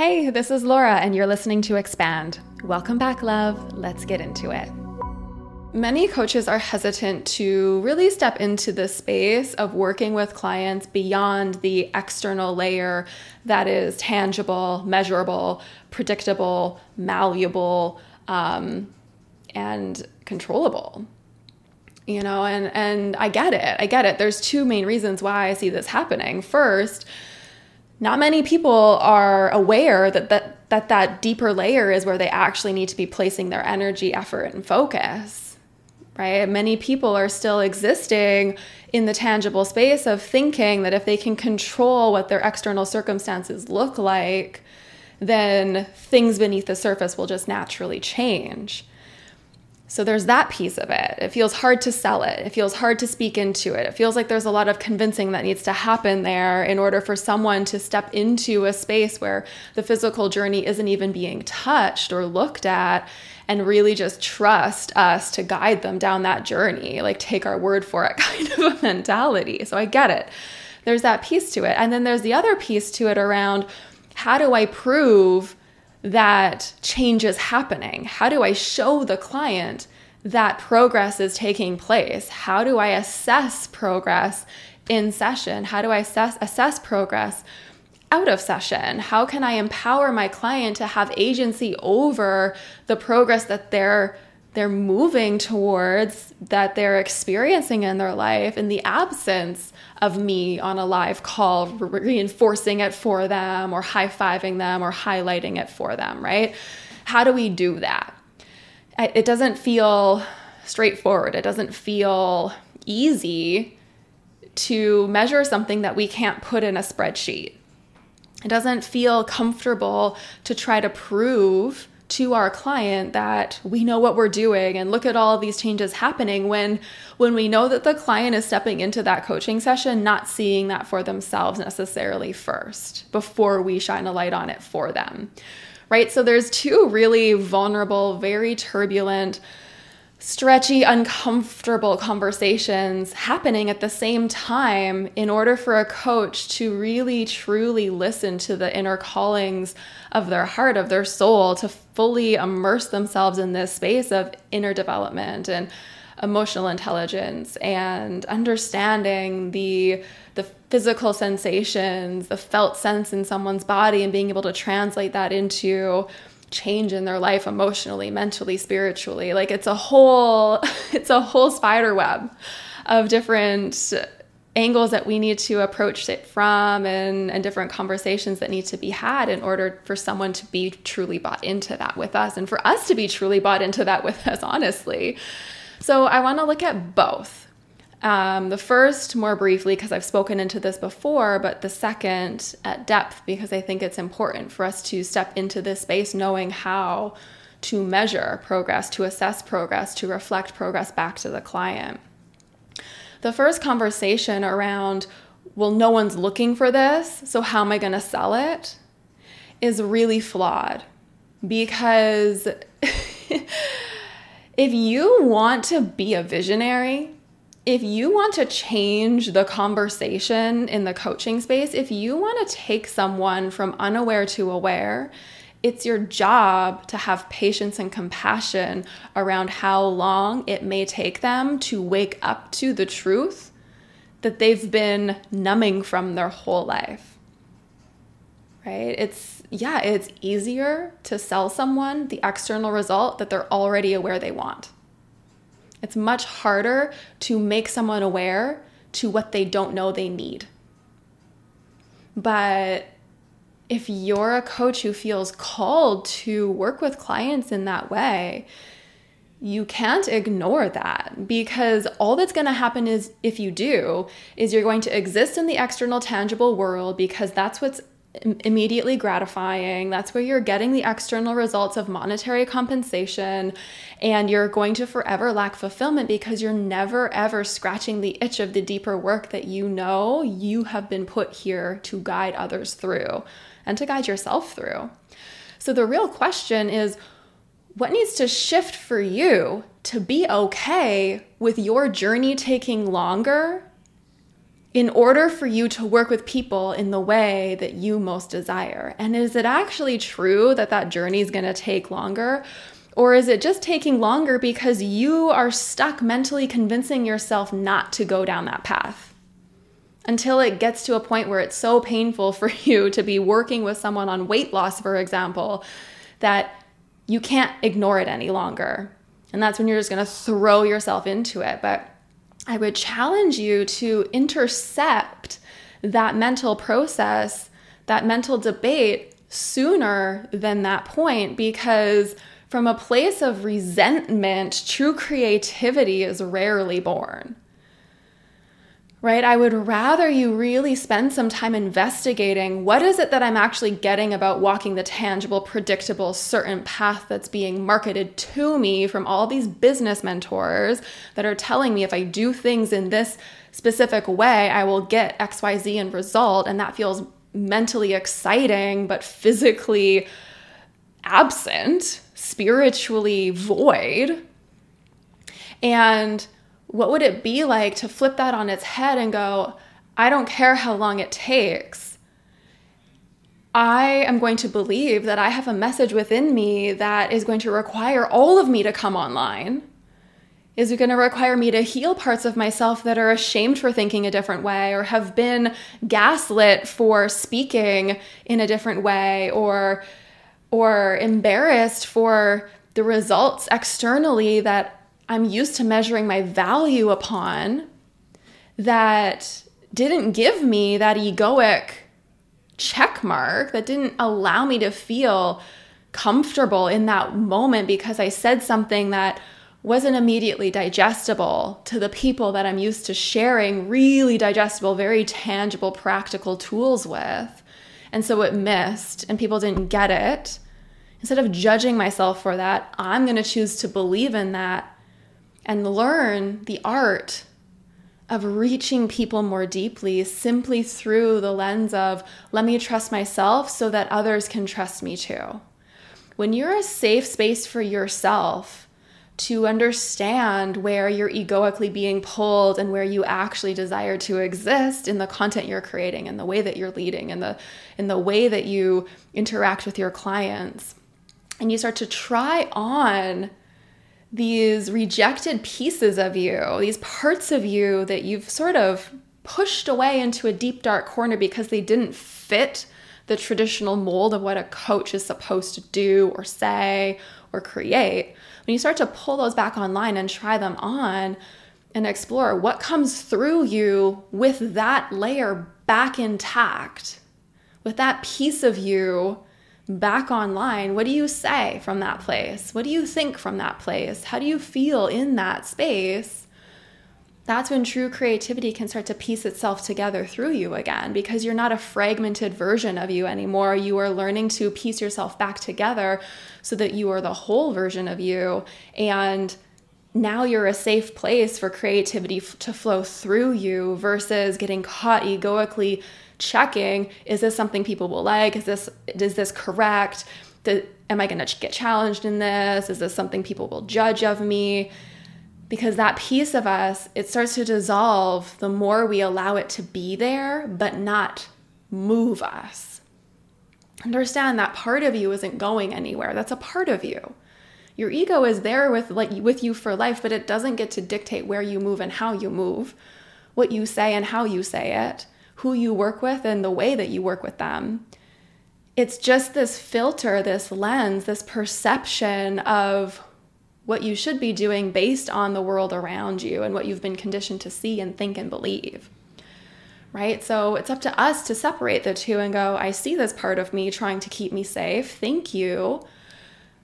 Hey, this is Laura, and you're listening to Expand. Welcome back, love. Let's get into it. Many coaches are hesitant to really step into the space of working with clients beyond the external layer that is tangible, measurable, predictable, malleable, um, and controllable you know and and i get it i get it there's two main reasons why i see this happening first not many people are aware that that that, that deeper layer is where they actually need to be placing their energy, effort, and focus. Right? Many people are still existing in the tangible space of thinking that if they can control what their external circumstances look like, then things beneath the surface will just naturally change. So there's that piece of it. It feels hard to sell it. It feels hard to speak into it. It feels like there's a lot of convincing that needs to happen there in order for someone to step into a space where the physical journey isn't even being touched or looked at and really just trust us to guide them down that journey, like take our word for it kind of a mentality. So I get it. There's that piece to it. And then there's the other piece to it around how do I prove that change is happening? How do I show the client that progress is taking place? How do I assess progress in session? How do I assess, assess progress out of session? How can I empower my client to have agency over the progress that they're they're moving towards that they're experiencing in their life in the absence of me on a live call reinforcing it for them or high-fiving them or highlighting it for them, right? How do we do that? It doesn't feel straightforward. It doesn't feel easy to measure something that we can't put in a spreadsheet. It doesn't feel comfortable to try to prove to our client that we know what we're doing and look at all these changes happening when when we know that the client is stepping into that coaching session not seeing that for themselves necessarily first before we shine a light on it for them. Right? So there's two really vulnerable very turbulent stretchy, uncomfortable conversations happening at the same time in order for a coach to really truly listen to the inner callings of their heart, of their soul, to fully immerse themselves in this space of inner development and emotional intelligence and understanding the the physical sensations, the felt sense in someone's body and being able to translate that into change in their life emotionally, mentally, spiritually. Like it's a whole it's a whole spider web of different angles that we need to approach it from and, and different conversations that need to be had in order for someone to be truly bought into that with us and for us to be truly bought into that with us honestly so i want to look at both um, the first, more briefly, because I've spoken into this before, but the second at depth, because I think it's important for us to step into this space knowing how to measure progress, to assess progress, to reflect progress back to the client. The first conversation around, well, no one's looking for this, so how am I going to sell it? is really flawed because if you want to be a visionary, if you want to change the conversation in the coaching space, if you want to take someone from unaware to aware, it's your job to have patience and compassion around how long it may take them to wake up to the truth that they've been numbing from their whole life. Right? It's, yeah, it's easier to sell someone the external result that they're already aware they want. It's much harder to make someone aware to what they don't know they need. But if you're a coach who feels called to work with clients in that way, you can't ignore that because all that's going to happen is if you do is you're going to exist in the external tangible world because that's what's immediately gratifying. That's where you're getting the external results of monetary compensation, and you're going to forever lack fulfillment because you're never ever scratching the itch of the deeper work that you know you have been put here to guide others through and to guide yourself through. So, the real question is what needs to shift for you to be okay with your journey taking longer in order for you to work with people in the way that you most desire? And is it actually true that that journey is going to take longer? Or is it just taking longer because you are stuck mentally convincing yourself not to go down that path? Until it gets to a point where it's so painful for you to be working with someone on weight loss, for example, that you can't ignore it any longer. And that's when you're just going to throw yourself into it. But I would challenge you to intercept that mental process, that mental debate sooner than that point because from a place of resentment, true creativity is rarely born right? I would rather you really spend some time investigating what is it that I'm actually getting about walking the tangible, predictable, certain path that's being marketed to me from all these business mentors that are telling me if I do things in this specific way, I will get XYZ and result. And that feels mentally exciting, but physically absent, spiritually void. And what would it be like to flip that on its head and go, I don't care how long it takes. I am going to believe that I have a message within me that is going to require all of me to come online. Is it going to require me to heal parts of myself that are ashamed for thinking a different way or have been gaslit for speaking in a different way or or embarrassed for the results externally that I'm used to measuring my value upon that didn't give me that egoic check mark, that didn't allow me to feel comfortable in that moment because I said something that wasn't immediately digestible to the people that I'm used to sharing really digestible, very tangible, practical tools with. And so it missed, and people didn't get it. Instead of judging myself for that, I'm going to choose to believe in that and learn the art of reaching people more deeply simply through the lens of let me trust myself so that others can trust me too. When you're a safe space for yourself to understand where you're egoically being pulled and where you actually desire to exist in the content you're creating and the way that you're leading and the in the way that you interact with your clients and you start to try on these rejected pieces of you, these parts of you that you've sort of pushed away into a deep, dark corner because they didn't fit the traditional mold of what a coach is supposed to do or say or create. When you start to pull those back online and try them on and explore what comes through you with that layer back intact, with that piece of you back online, what do you say from that place? What do you think from that place? How do you feel in that space? That's when true creativity can start to piece itself together through you again because you're not a fragmented version of you anymore. You are learning to piece yourself back together so that you are the whole version of you. And now you're a safe place for creativity to flow through you versus getting caught egoically checking is this something people will like? Is this is this correct? The, am i going to get challenged in this? Is this something people will judge of me? Because that piece of us it starts to dissolve the more we allow it to be there but not move us. Understand that part of you isn't going anywhere. That's a part of you. Your ego is there with like with you for life but it doesn't get to dictate where you move and how you move. What you say and how you say it who you work with and the way that you work with them. It's just this filter, this lens, this perception of what you should be doing based on the world around you and what you've been conditioned to see and think and believe. Right? So it's up to us to separate the two and go, I see this part of me trying to keep me safe. Thank you.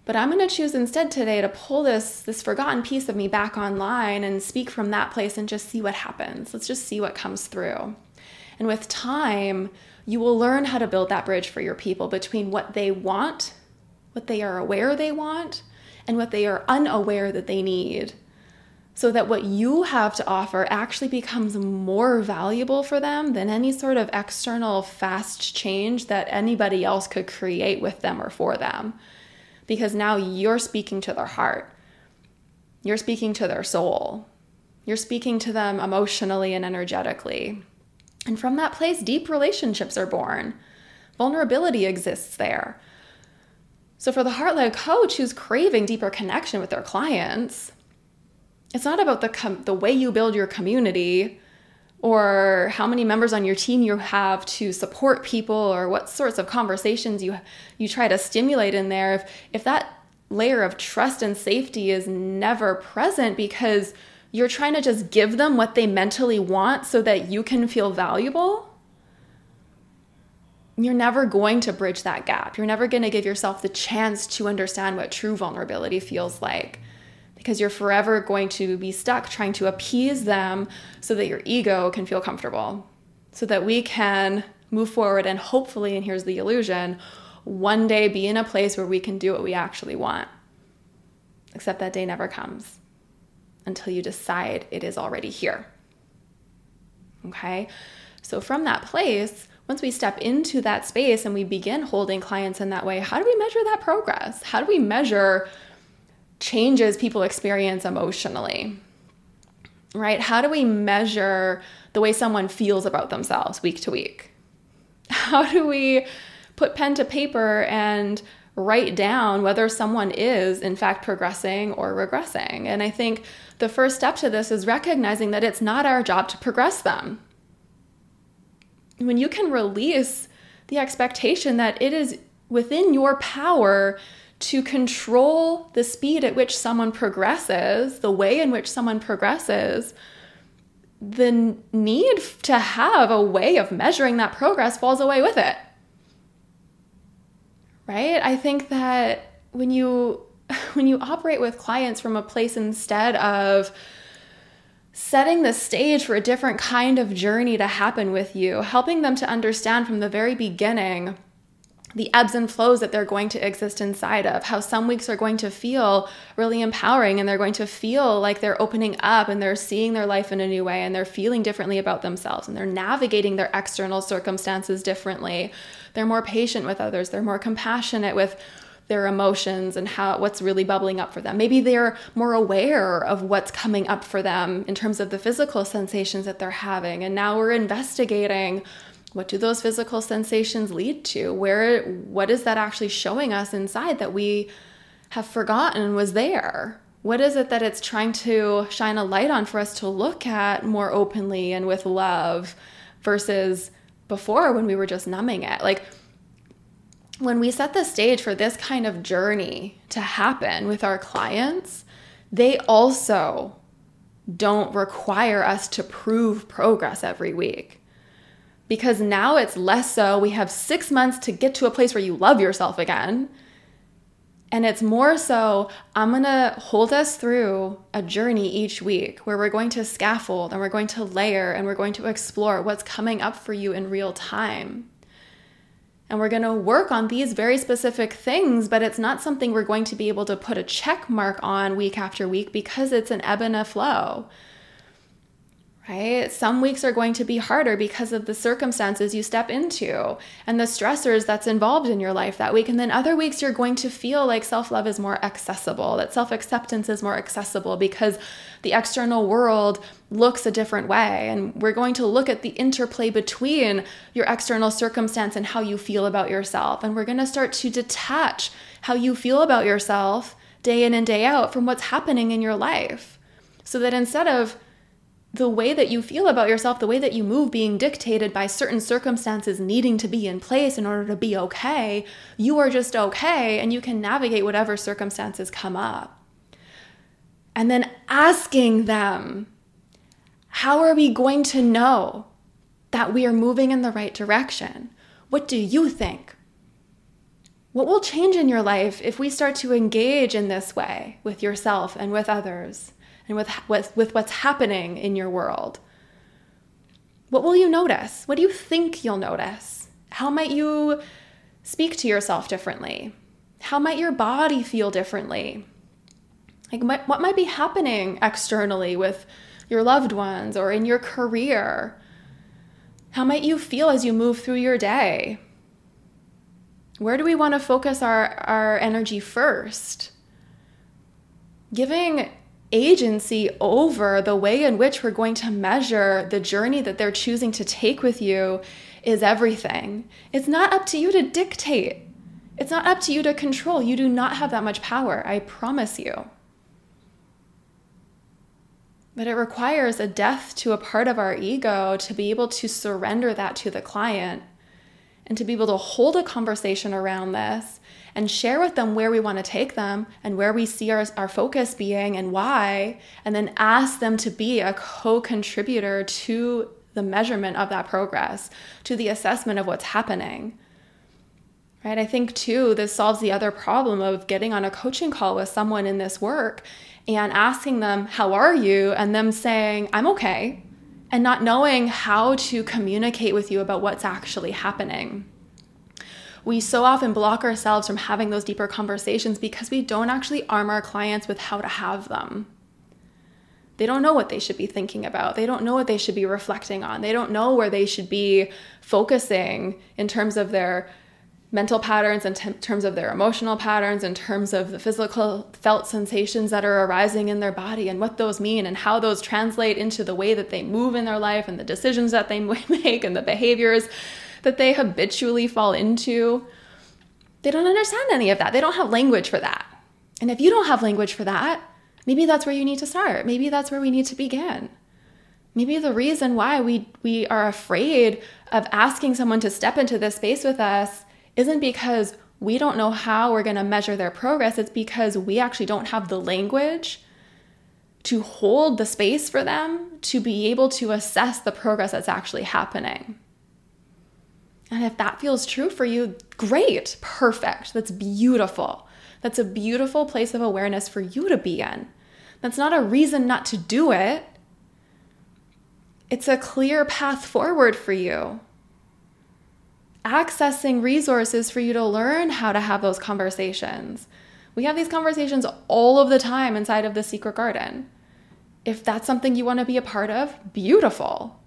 But I'm going to choose instead today to pull this this forgotten piece of me back online and speak from that place and just see what happens. Let's just see what comes through. And with time, you will learn how to build that bridge for your people between what they want, what they are aware they want, and what they are unaware that they need. So that what you have to offer actually becomes more valuable for them than any sort of external fast change that anybody else could create with them or for them. Because now you're speaking to their heart, you're speaking to their soul, you're speaking to them emotionally and energetically. And from that place, deep relationships are born. Vulnerability exists there. So, for the heart led coach who's craving deeper connection with their clients, it's not about the, com- the way you build your community or how many members on your team you have to support people or what sorts of conversations you you try to stimulate in there if if that layer of trust and safety is never present because you're trying to just give them what they mentally want so that you can feel valuable you're never going to bridge that gap you're never going to give yourself the chance to understand what true vulnerability feels like because you're forever going to be stuck trying to appease them so that your ego can feel comfortable, so that we can move forward and hopefully, and here's the illusion, one day be in a place where we can do what we actually want. Except that day never comes until you decide it is already here. Okay? So, from that place, once we step into that space and we begin holding clients in that way, how do we measure that progress? How do we measure changes people experience emotionally. Right? How do we measure the way someone feels about themselves week to week? How do we put pen to paper and write down whether someone is, in fact, progressing or regressing? And I think the first step to this is recognizing that it's not our job to progress them. When you can release the expectation that it is within your power to control the speed at which someone progresses, the way in which someone progresses, the need to have a way of measuring that progress falls away with it. Right? I think that when you when you operate with clients from a place instead of setting the stage for a different kind of journey to happen with you, helping them to understand from the very beginning the ebbs and flows that they're going to exist inside of, how some weeks are going to feel really empowering and they're going to feel like they're opening up and they're seeing their life in a new way and they're feeling differently about themselves and they're navigating their external circumstances differently. They're more patient with others, they're more compassionate with their emotions and how what's really bubbling up for them. Maybe they're more aware of what's coming up for them in terms of the physical sensations that they're having. And now we're investigating what do those physical sensations lead to where what is that actually showing us inside that we have forgotten was there what is it that it's trying to shine a light on for us to look at more openly and with love versus before when we were just numbing it like when we set the stage for this kind of journey to happen with our clients they also don't require us to prove progress every week because now it's less so. We have six months to get to a place where you love yourself again. And it's more so, I'm gonna hold us through a journey each week where we're going to scaffold and we're going to layer and we're going to explore what's coming up for you in real time. And we're gonna work on these very specific things, but it's not something we're going to be able to put a check mark on week after week because it's an ebb and a flow right? Some weeks are going to be harder because of the circumstances you step into and the stressors that's involved in your life that week. And then other weeks you're going to feel like self love is more accessible, that self acceptance is more accessible because the external world looks a different way. And we're going to look at the interplay between your external circumstance and how you feel about yourself. And we're going to start to detach how you feel about yourself day in and day out from what's happening in your life. So that instead of the way that you feel about yourself, the way that you move being dictated by certain circumstances needing to be in place in order to be okay, you are just okay and you can navigate whatever circumstances come up. And then asking them, how are we going to know that we are moving in the right direction? What do you think? What will change in your life if we start to engage in this way with yourself and with others? And with, with, with what's happening in your world. What will you notice? What do you think you'll notice? How might you speak to yourself differently? How might your body feel differently? Like, what might be happening externally with your loved ones or in your career? How might you feel as you move through your day? Where do we want to focus our, our energy first? Giving agency over the way in which we're going to measure the journey that they're choosing to take with you is everything. It's not up to you to dictate. It's not up to you to control. You do not have that much power, I promise you. But it requires a death to a part of our ego to be able to surrender that to the client and to be able to hold a conversation around this and share with them where we want to take them and where we see our, our focus being and why, and then ask them to be a co contributor to the measurement of that progress, to the assessment of what's happening. Right? I think too, this solves the other problem of getting on a coaching call with someone in this work and asking them, How are you? and them saying, I'm okay, and not knowing how to communicate with you about what's actually happening. We so often block ourselves from having those deeper conversations because we don't actually arm our clients with how to have them. They don't know what they should be thinking about. They don't know what they should be reflecting on. They don't know where they should be focusing in terms of their mental patterns, in t- terms of their emotional patterns, in terms of the physical felt sensations that are arising in their body and what those mean and how those translate into the way that they move in their life and the decisions that they make and the behaviors that they habitually fall into. They don't understand any of that. They don't have language for that. And if you don't have language for that, maybe that's where you need to start. Maybe that's where we need to begin. Maybe the reason why we, we are afraid of asking someone to step into this space with us isn't because we don't know how we're going to measure their progress. It's because we actually don't have the language to hold the space for them to be able to assess the progress that's actually happening. And if that feels true for you, great, perfect. That's beautiful. That's a beautiful place of awareness for you to be in. That's not a reason not to do it. It's a clear path forward for you accessing resources for you to learn how to have those conversations. We have these conversations all of the time inside of the secret garden. If that's something you want to be a part of, beautiful.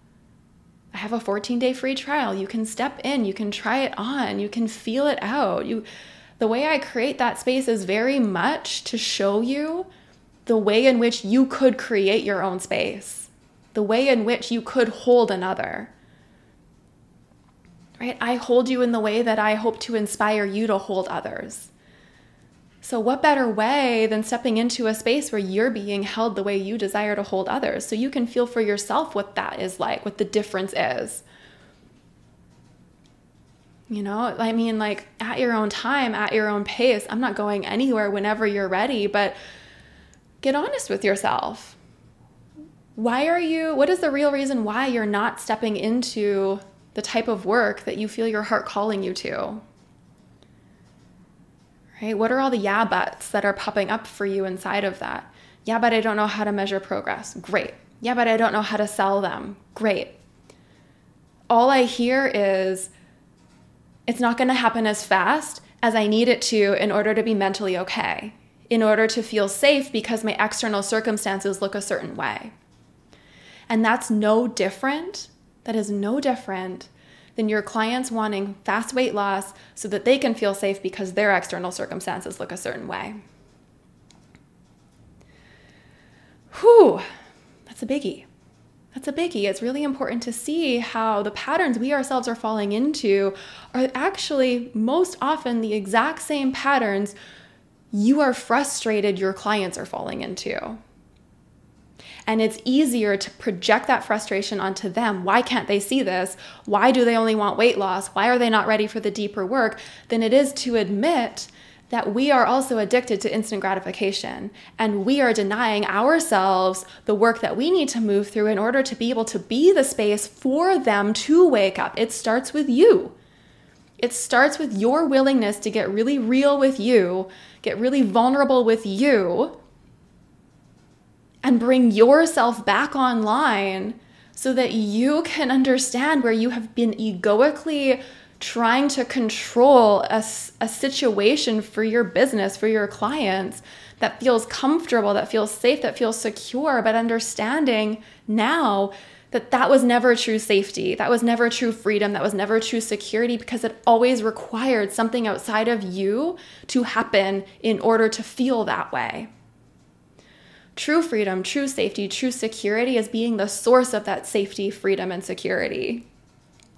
I have a 14 day free trial. You can step in, you can try it on, you can feel it out. You, the way I create that space is very much to show you the way in which you could create your own space, the way in which you could hold another right? I hold you in the way that I hope to inspire you to hold others. So, what better way than stepping into a space where you're being held the way you desire to hold others so you can feel for yourself what that is like, what the difference is? You know, I mean, like at your own time, at your own pace. I'm not going anywhere whenever you're ready, but get honest with yourself. Why are you, what is the real reason why you're not stepping into the type of work that you feel your heart calling you to. Right? What are all the yeah buts that are popping up for you inside of that? Yeah, but I don't know how to measure progress. Great. Yeah, but I don't know how to sell them. Great. All I hear is it's not going to happen as fast as I need it to in order to be mentally okay, in order to feel safe because my external circumstances look a certain way. And that's no different that is no different than your clients wanting fast weight loss so that they can feel safe because their external circumstances look a certain way. Whew, that's a biggie. That's a biggie. It's really important to see how the patterns we ourselves are falling into are actually most often the exact same patterns you are frustrated your clients are falling into. And it's easier to project that frustration onto them. Why can't they see this? Why do they only want weight loss? Why are they not ready for the deeper work? Than it is to admit that we are also addicted to instant gratification and we are denying ourselves the work that we need to move through in order to be able to be the space for them to wake up. It starts with you. It starts with your willingness to get really real with you, get really vulnerable with you, and bring yourself back online so that you can understand where you have been egoically trying to control a, a situation for your business, for your clients that feels comfortable, that feels safe, that feels secure, but understanding now that that was never true safety, that was never true freedom, that was never true security because it always required something outside of you to happen in order to feel that way true freedom, true safety, true security as being the source of that safety, freedom, and security.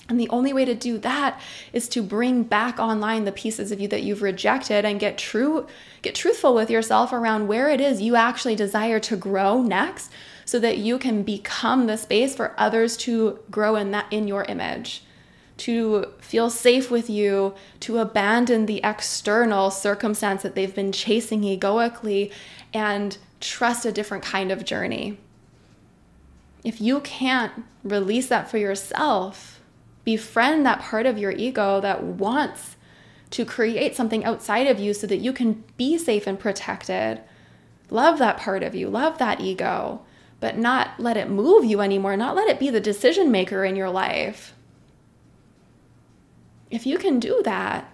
And the only way to do that is to bring back online the pieces of you that you've rejected and get true get truthful with yourself around where it is you actually desire to grow next so that you can become the space for others to grow in that in your image to feel safe with you, to abandon the external circumstance that they've been chasing egoically and trust a different kind of journey. If you can't release that for yourself, befriend that part of your ego that wants to create something outside of you so that you can be safe and protected. Love that part of you, love that ego, but not let it move you anymore, not let it be the decision maker in your life. If you can do that,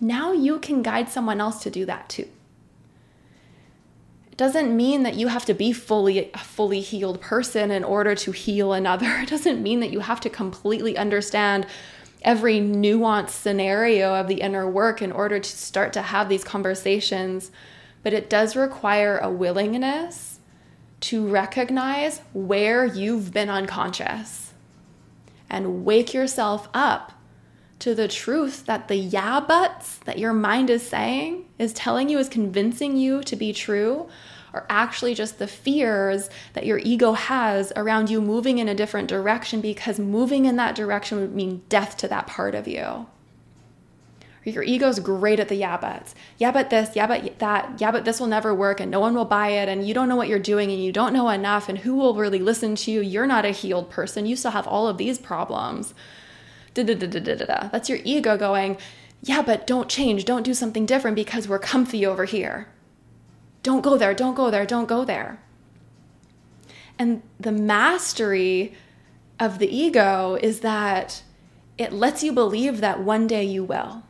now you can guide someone else to do that too. Doesn't mean that you have to be fully a fully healed person in order to heal another. It doesn't mean that you have to completely understand every nuanced scenario of the inner work in order to start to have these conversations, but it does require a willingness to recognize where you've been unconscious and wake yourself up to the truth that the yeah buts that your mind is saying is telling you, is convincing you to be true, are actually just the fears that your ego has around you moving in a different direction because moving in that direction would mean death to that part of you. Your ego's great at the yeah buts. Yeah, but this, yeah, but that, yeah, but this will never work and no one will buy it and you don't know what you're doing and you don't know enough and who will really listen to you. You're not a healed person. You still have all of these problems. That's your ego going, yeah, but don't change, don't do something different because we're comfy over here. Don't go there, don't go there, don't go there. And the mastery of the ego is that it lets you believe that one day you will.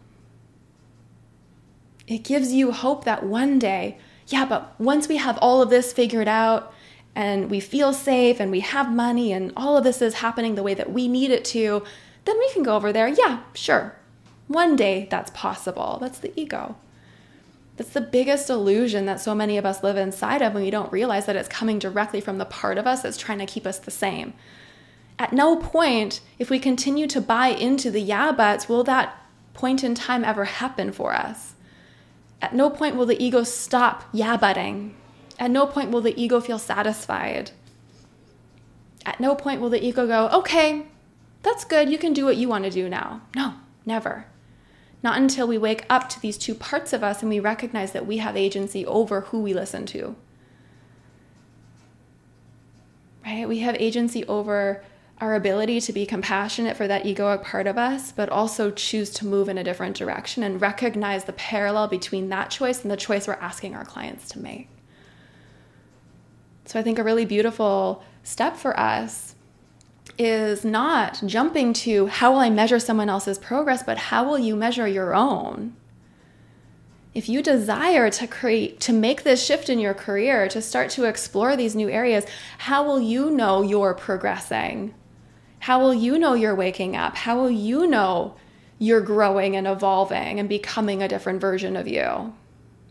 It gives you hope that one day, yeah, but once we have all of this figured out and we feel safe and we have money and all of this is happening the way that we need it to, then we can go over there. Yeah, sure. One day that's possible. That's the ego. That's the biggest illusion that so many of us live inside of when we don't realize that it's coming directly from the part of us that's trying to keep us the same. At no point, if we continue to buy into the yeah buts, will that point in time ever happen for us. At no point will the ego stop yeah butting. At no point will the ego feel satisfied. At no point will the ego go, okay, that's good. You can do what you want to do now. No, never. Not until we wake up to these two parts of us and we recognize that we have agency over who we listen to. Right? We have agency over our ability to be compassionate for that egoic part of us, but also choose to move in a different direction and recognize the parallel between that choice and the choice we're asking our clients to make. So I think a really beautiful step for us is not jumping to how will I measure someone else's progress, but how will you measure your own? If you desire to create to make this shift in your career, to start to explore these new areas, how will you know you're progressing? How will you know you're waking up? How will you know you're growing and evolving and becoming a different version of you?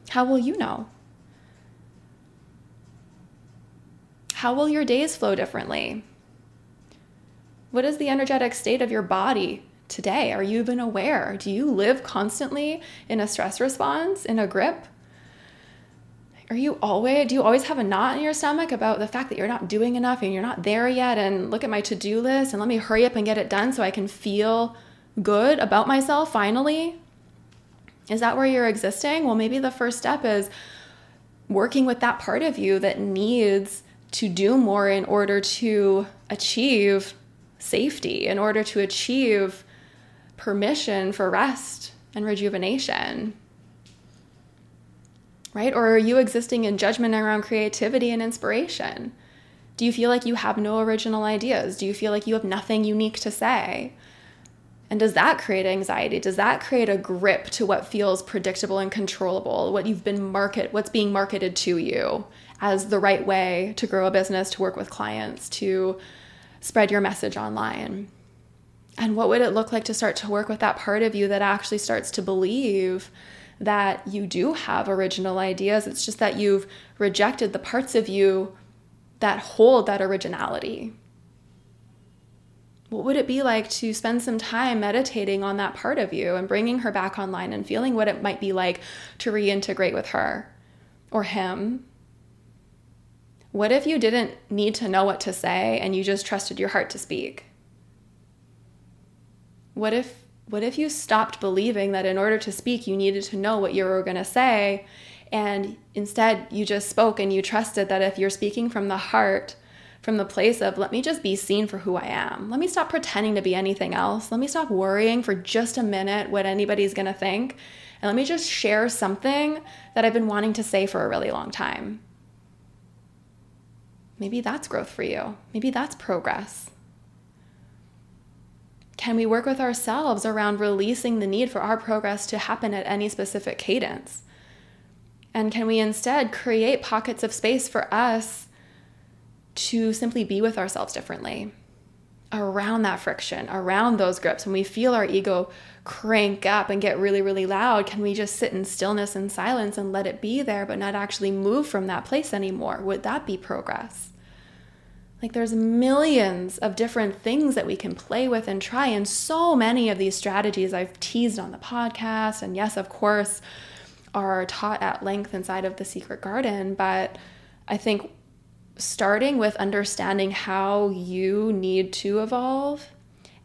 How will you know? How will your days flow differently? What is the energetic state of your body today? Are you even aware? Do you live constantly in a stress response, in a grip? Are you always do you always have a knot in your stomach about the fact that you're not doing enough and you're not there yet and look at my to-do list and let me hurry up and get it done so I can feel good about myself finally? Is that where you're existing? Well, maybe the first step is working with that part of you that needs to do more in order to achieve safety in order to achieve permission for rest and rejuvenation? Right? Or are you existing in judgment around creativity and inspiration? Do you feel like you have no original ideas? Do you feel like you have nothing unique to say? And does that create anxiety? Does that create a grip to what feels predictable and controllable? What you've been market, what's being marketed to you as the right way to grow a business, to work with clients, to spread your message online? And what would it look like to start to work with that part of you that actually starts to believe that you do have original ideas. It's just that you've rejected the parts of you that hold that originality. What would it be like to spend some time meditating on that part of you and bringing her back online and feeling what it might be like to reintegrate with her or him? What if you didn't need to know what to say and you just trusted your heart to speak? What if what if you stopped believing that in order to speak you needed to know what you were going to say and instead you just spoke and you trusted that if you're speaking from the heart from the place of let me just be seen for who I am. Let me stop pretending to be anything else. Let me stop worrying for just a minute what anybody's going to think. And let me just share something that I've been wanting to say for a really long time. Maybe that's growth for you. Maybe that's progress. Can we work with ourselves around releasing the need for our progress to happen at any specific cadence? And can we instead create pockets of space for us to simply be with ourselves differently? Around that friction, around those grips, when we feel our ego crank up and get really, really loud, can we just sit in stillness and silence and let it be there, but not actually move from that place anymore? Would that be progress? Like there's millions of different things that we can play with and try. And so many of these strategies I've teased on the podcast. And yes, of course, are taught at length inside of the secret garden. But I think starting with understanding how you need to evolve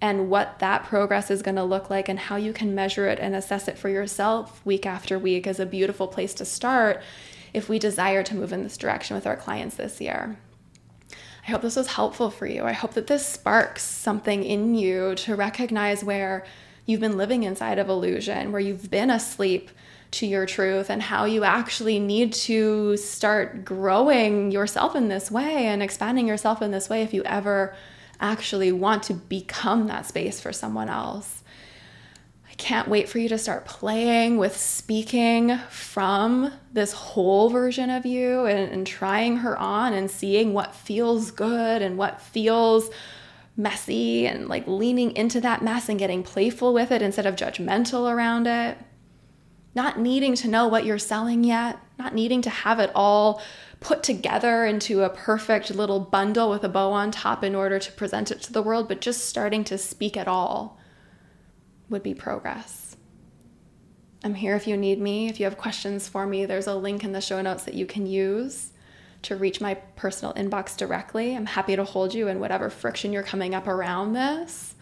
and what that progress is going to look like and how you can measure it and assess it for yourself week after week is a beautiful place to start if we desire to move in this direction with our clients this year. I hope this was helpful for you. I hope that this sparks something in you to recognize where you've been living inside of illusion, where you've been asleep to your truth, and how you actually need to start growing yourself in this way and expanding yourself in this way if you ever actually want to become that space for someone else I can't wait for you to start playing with speaking from this whole version of you and, and, trying her on and seeing what feels good and what feels messy and like leaning into that mess and getting playful with it instead of judgmental around it. Not needing to know what you're selling yet, not needing to have it all put together into a perfect little bundle with a bow on top in order to present it to the world, but just starting to speak at all would be progress. I'm here if you need me. If you have questions for me, there's a link in the show notes that you can use to reach my personal inbox directly. I'm happy to hold you in whatever friction you're coming up around this.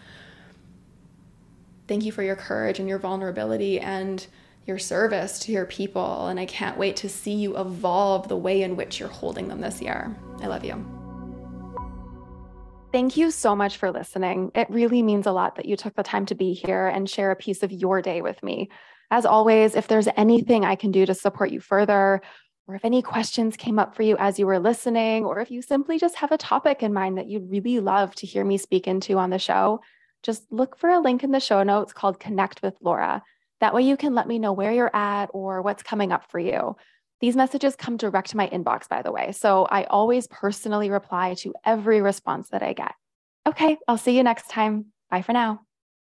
Thank you for your courage and your vulnerability and your service to your people. And I can't wait to see you evolve the way in which you're holding them this year. I love you. Thank you so much for listening. It really means a lot that you took the time to be here and share a piece of your day with me. As always, if there's anything I can do to support you further, or if any questions came up for you as you were listening, or if you simply just have a topic in mind that you'd really love to hear me speak into on the show, just look for a link in the show notes called Connect with Laura. That way you can let me know where you're at or what's coming up for you. These messages come direct to my inbox, by the way. So I always personally reply to every response that I get. Okay, I'll see you next time. Bye for now.